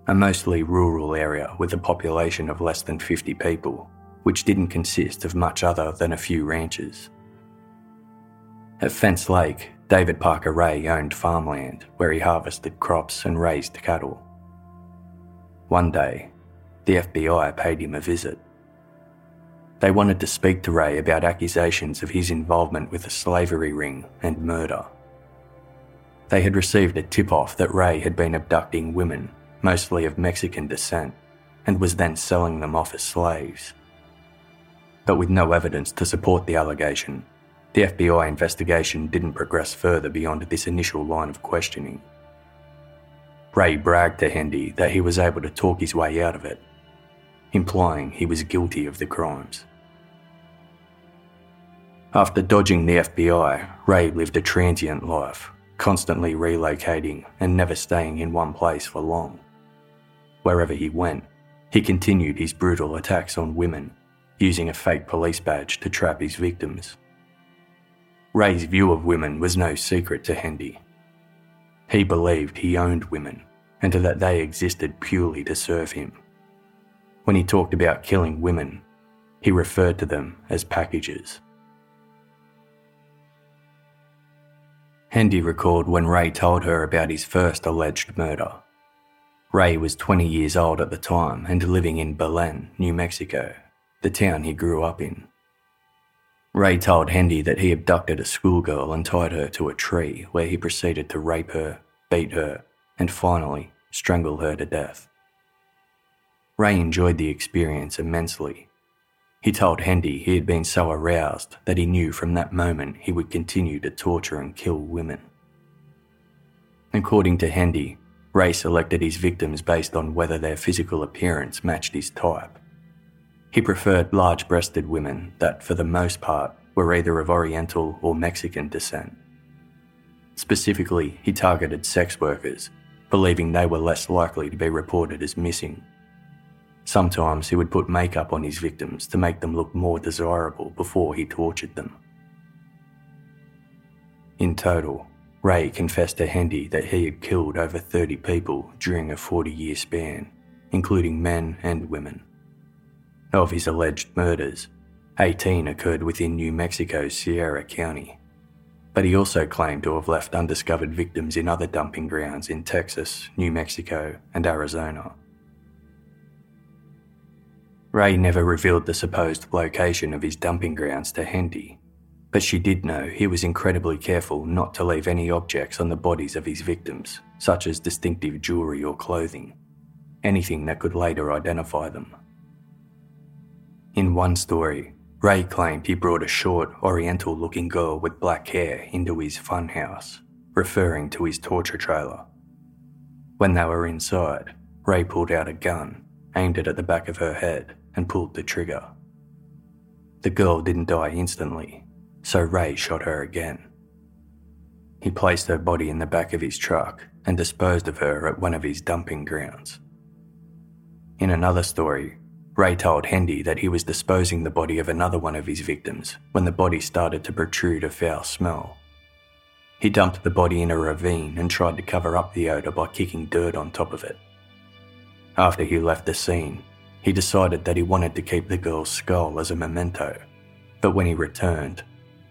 [SPEAKER 1] a mostly rural area with a population of less than 50 people, which didn't consist of much other than a few ranches. At Fence Lake, David Parker Ray owned farmland where he harvested crops and raised cattle. One day, the FBI paid him a visit. They wanted to speak to Ray about accusations of his involvement with a slavery ring and murder. They had received a tip off that Ray had been abducting women, mostly of Mexican descent, and was then selling them off as slaves. But with no evidence to support the allegation, the FBI investigation didn't progress further beyond this initial line of questioning. Ray bragged to Hendy that he was able to talk his way out of it, implying he was guilty of the crimes. After dodging the FBI, Ray lived a transient life, constantly relocating and never staying in one place for long. Wherever he went, he continued his brutal attacks on women, using a fake police badge to trap his victims. Ray's view of women was no secret to Hendy. He believed he owned women and that they existed purely to serve him. When he talked about killing women, he referred to them as packages. Hendy recalled when Ray told her about his first alleged murder. Ray was 20 years old at the time and living in Belen, New Mexico, the town he grew up in. Ray told Hendy that he abducted a schoolgirl and tied her to a tree where he proceeded to rape her, beat her, and finally strangle her to death. Ray enjoyed the experience immensely he told Hendy he had been so aroused that he knew from that moment he would continue to torture and kill women. According to Hendy, Ray selected his victims based on whether their physical appearance matched his type. He preferred large breasted women that, for the most part, were either of Oriental or Mexican descent. Specifically, he targeted sex workers, believing they were less likely to be reported as missing Sometimes he would put makeup on his victims to make them look more desirable before he tortured them. In total, Ray confessed to Hendy that he had killed over 30 people during a 40 year span, including men and women. Of his alleged murders, 18 occurred within New Mexico's Sierra County, but he also claimed to have left undiscovered victims in other dumping grounds in Texas, New Mexico, and Arizona. Ray never revealed the supposed location of his dumping grounds to Hendy, but she did know he was incredibly careful not to leave any objects on the bodies of his victims, such as distinctive jewellery or clothing, anything that could later identify them. In one story, Ray claimed he brought a short, oriental looking girl with black hair into his funhouse, referring to his torture trailer. When they were inside, Ray pulled out a gun, aimed it at the back of her head, and pulled the trigger. The girl didn't die instantly, so Ray shot her again. He placed her body in the back of his truck and disposed of her at one of his dumping grounds. In another story, Ray told Hendy that he was disposing the body of another one of his victims when the body started to protrude a foul smell. He dumped the body in a ravine and tried to cover up the odour by kicking dirt on top of it. After he left the scene, he decided that he wanted to keep the girl's skull as a memento, but when he returned,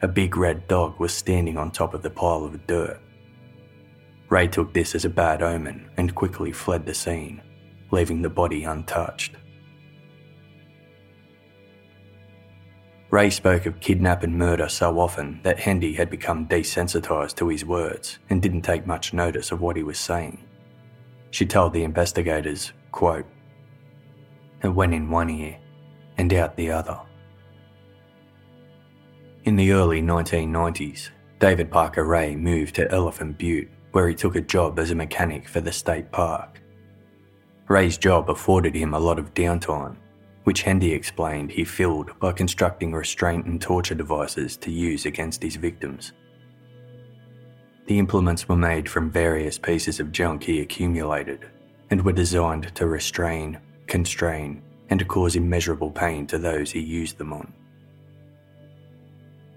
[SPEAKER 1] a big red dog was standing on top of the pile of dirt. Ray took this as a bad omen and quickly fled the scene, leaving the body untouched. Ray spoke of kidnap and murder so often that Hendy had become desensitised to his words and didn't take much notice of what he was saying. She told the investigators, quote, it went in one ear and out the other. In the early 1990s, David Parker Ray moved to Elephant Butte, where he took a job as a mechanic for the state park. Ray's job afforded him a lot of downtime, which Hendy explained he filled by constructing restraint and torture devices to use against his victims. The implements were made from various pieces of junk he accumulated and were designed to restrain, constrain, and cause immeasurable pain to those he used them on.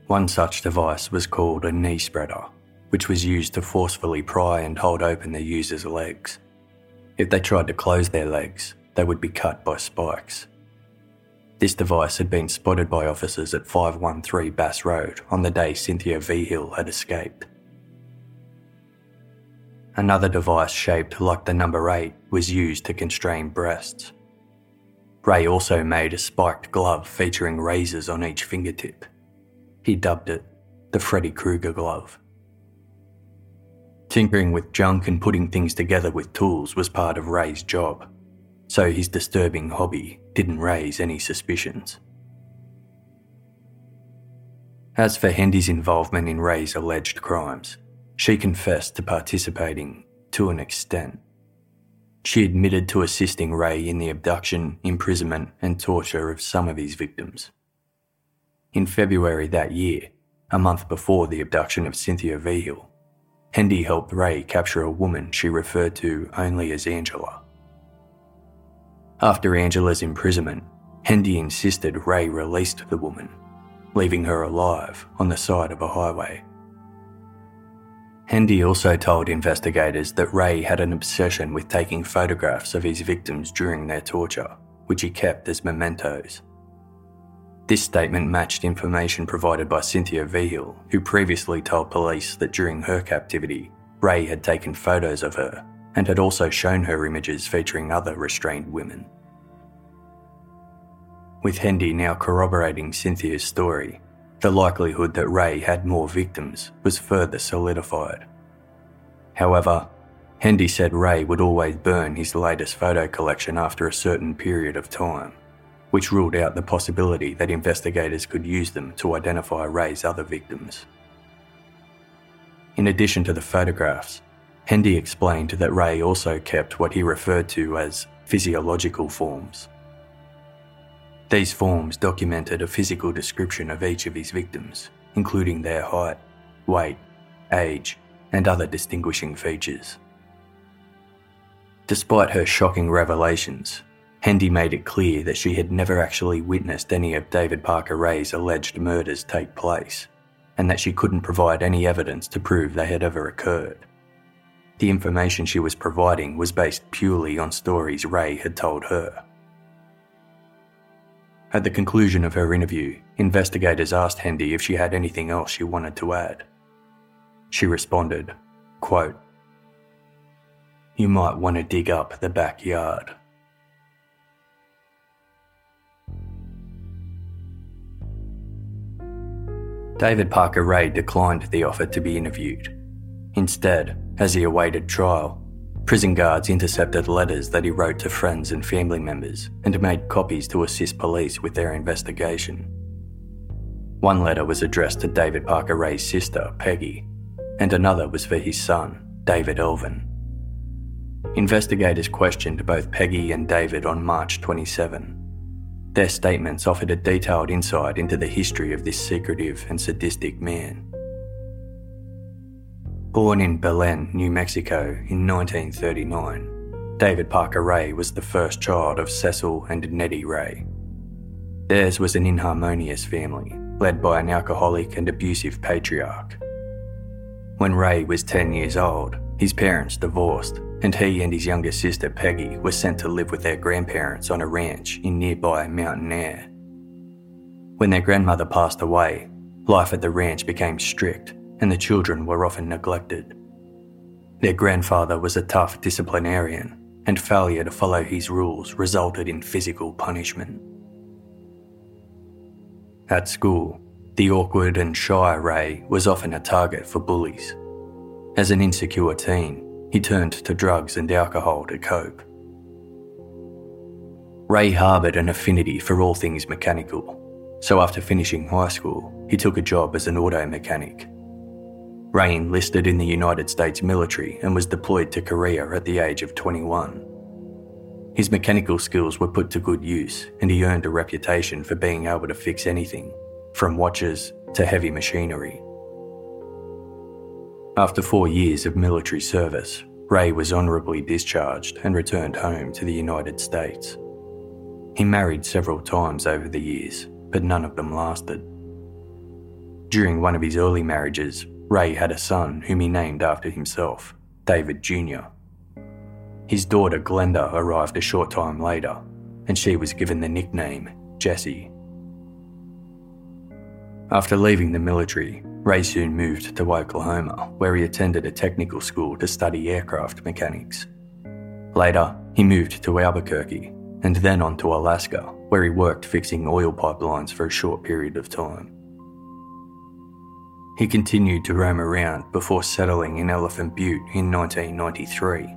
[SPEAKER 1] One such device was called a knee spreader, which was used to forcefully pry and hold open the user's legs. If they tried to close their legs, they would be cut by spikes. This device had been spotted by officers at 513 Bass Road on the day Cynthia Vigil had escaped. Another device shaped like the number 8 was used to constrain breasts. Ray also made a spiked glove featuring razors on each fingertip. He dubbed it the Freddy Krueger glove. Tinkering with junk and putting things together with tools was part of Ray's job, so his disturbing hobby didn't raise any suspicions. As for Hendy's involvement in Ray's alleged crimes, she confessed to participating to an extent. She admitted to assisting Ray in the abduction, imprisonment, and torture of some of his victims. In February that year, a month before the abduction of Cynthia Vigil, Hendy helped Ray capture a woman she referred to only as Angela. After Angela's imprisonment, Hendy insisted Ray released the woman, leaving her alive on the side of a highway. Hendy also told investigators that Ray had an obsession with taking photographs of his victims during their torture, which he kept as mementos. This statement matched information provided by Cynthia Vigil, who previously told police that during her captivity, Ray had taken photos of her and had also shown her images featuring other restrained women. With Hendy now corroborating Cynthia's story, the likelihood that Ray had more victims was further solidified. However, Hendy said Ray would always burn his latest photo collection after a certain period of time, which ruled out the possibility that investigators could use them to identify Ray's other victims. In addition to the photographs, Hendy explained that Ray also kept what he referred to as physiological forms these forms documented a physical description of each of his victims, including their height, weight, age, and other distinguishing features. Despite her shocking revelations, Hendy made it clear that she had never actually witnessed any of David Parker Ray's alleged murders take place, and that she couldn't provide any evidence to prove they had ever occurred. The information she was providing was based purely on stories Ray had told her. At the conclusion of her interview, investigators asked Hendy if she had anything else she wanted to add. She responded, quote, You might want to dig up the backyard. David Parker Ray declined the offer to be interviewed. Instead, as he awaited trial, Prison guards intercepted letters that he wrote to friends and family members and made copies to assist police with their investigation. One letter was addressed to David Parker Ray's sister, Peggy, and another was for his son, David Elvin. Investigators questioned both Peggy and David on March 27. Their statements offered a detailed insight into the history of this secretive and sadistic man. Born in Belen, New Mexico in 1939, David Parker Ray was the first child of Cecil and Nettie Ray. Theirs was an inharmonious family, led by an alcoholic and abusive patriarch. When Ray was 10 years old, his parents divorced, and he and his younger sister Peggy were sent to live with their grandparents on a ranch in nearby Mountainair. When their grandmother passed away, life at the ranch became strict and the children were often neglected. Their grandfather was a tough disciplinarian, and failure to follow his rules resulted in physical punishment. At school, the awkward and shy Ray was often a target for bullies. As an insecure teen, he turned to drugs and alcohol to cope. Ray harboured an affinity for all things mechanical, so after finishing high school, he took a job as an auto mechanic Ray enlisted in the United States military and was deployed to Korea at the age of 21. His mechanical skills were put to good use, and he earned a reputation for being able to fix anything, from watches to heavy machinery. After four years of military service, Ray was honourably discharged and returned home to the United States. He married several times over the years, but none of them lasted. During one of his early marriages, Ray had a son whom he named after himself, David Jr. His daughter Glenda arrived a short time later, and she was given the nickname Jessie. After leaving the military, Ray soon moved to Oklahoma, where he attended a technical school to study aircraft mechanics. Later, he moved to Albuquerque and then on to Alaska, where he worked fixing oil pipelines for a short period of time. He continued to roam around before settling in Elephant Butte in 1993.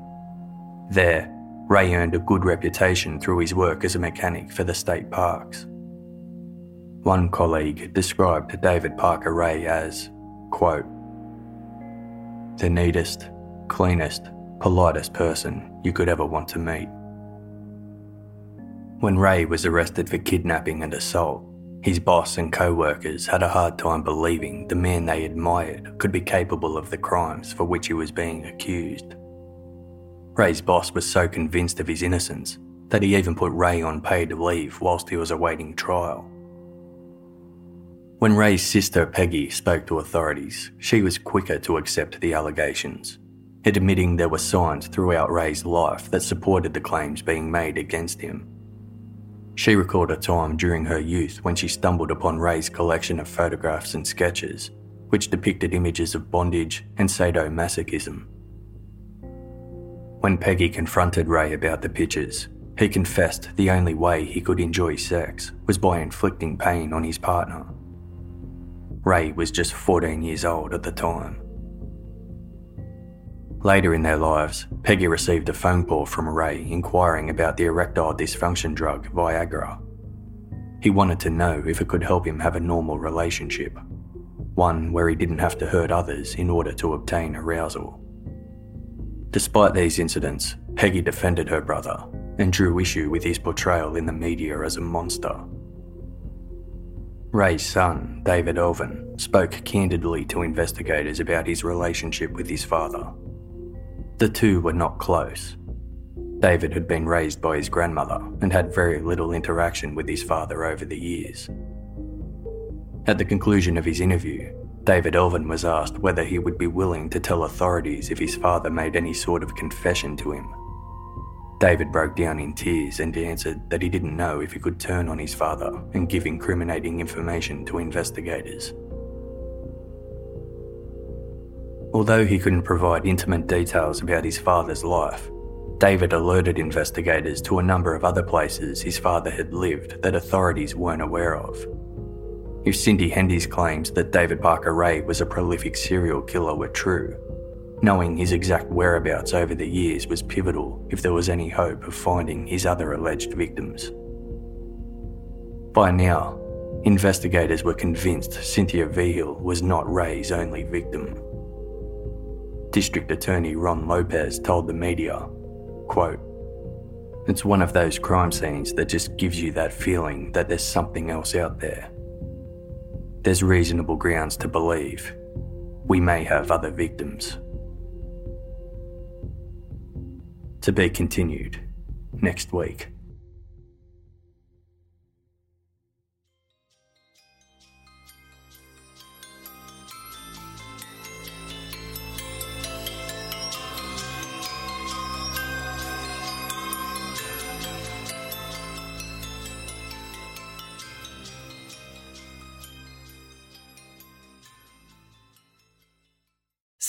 [SPEAKER 1] There, Ray earned a good reputation through his work as a mechanic for the state parks. One colleague described David Parker Ray as, quote, the neatest, cleanest, politest person you could ever want to meet. When Ray was arrested for kidnapping and assault, his boss and co workers had a hard time believing the man they admired could be capable of the crimes for which he was being accused. Ray's boss was so convinced of his innocence that he even put Ray on paid leave whilst he was awaiting trial. When Ray's sister Peggy spoke to authorities, she was quicker to accept the allegations, admitting there were signs throughout Ray's life that supported the claims being made against him. She recalled a time during her youth when she stumbled upon Ray's collection of photographs and sketches, which depicted images of bondage and sadomasochism. When Peggy confronted Ray about the pictures, he confessed the only way he could enjoy sex was by inflicting pain on his partner. Ray was just 14 years old at the time. Later in their lives, Peggy received a phone call from Ray inquiring about the erectile dysfunction drug Viagra. He wanted to know if it could help him have a normal relationship, one where he didn't have to hurt others in order to obtain arousal. Despite these incidents, Peggy defended her brother and drew issue with his portrayal in the media as a monster. Ray's son, David Elvin, spoke candidly to investigators about his relationship with his father. The two were not close. David had been raised by his grandmother and had very little interaction with his father over the years. At the conclusion of his interview, David Elvin was asked whether he would be willing to tell authorities if his father made any sort of confession to him David broke down in tears and answered that he didn't know if he could turn on his father and give incriminating information to investigators. Although he couldn't provide intimate details about his father's life, David alerted investigators to a number of other places his father had lived that authorities weren't aware of. If Cindy Hendy's claims that David Parker Ray was a prolific serial killer were true, Knowing his exact whereabouts over the years was pivotal if there was any hope of finding his other alleged victims. By now, investigators were convinced Cynthia Vigil was not Ray's only victim. District Attorney Ron Lopez told the media, quote, It's one of those crime scenes that just gives you that feeling that there's something else out there. There's reasonable grounds to believe we may have other victims. To be continued next week.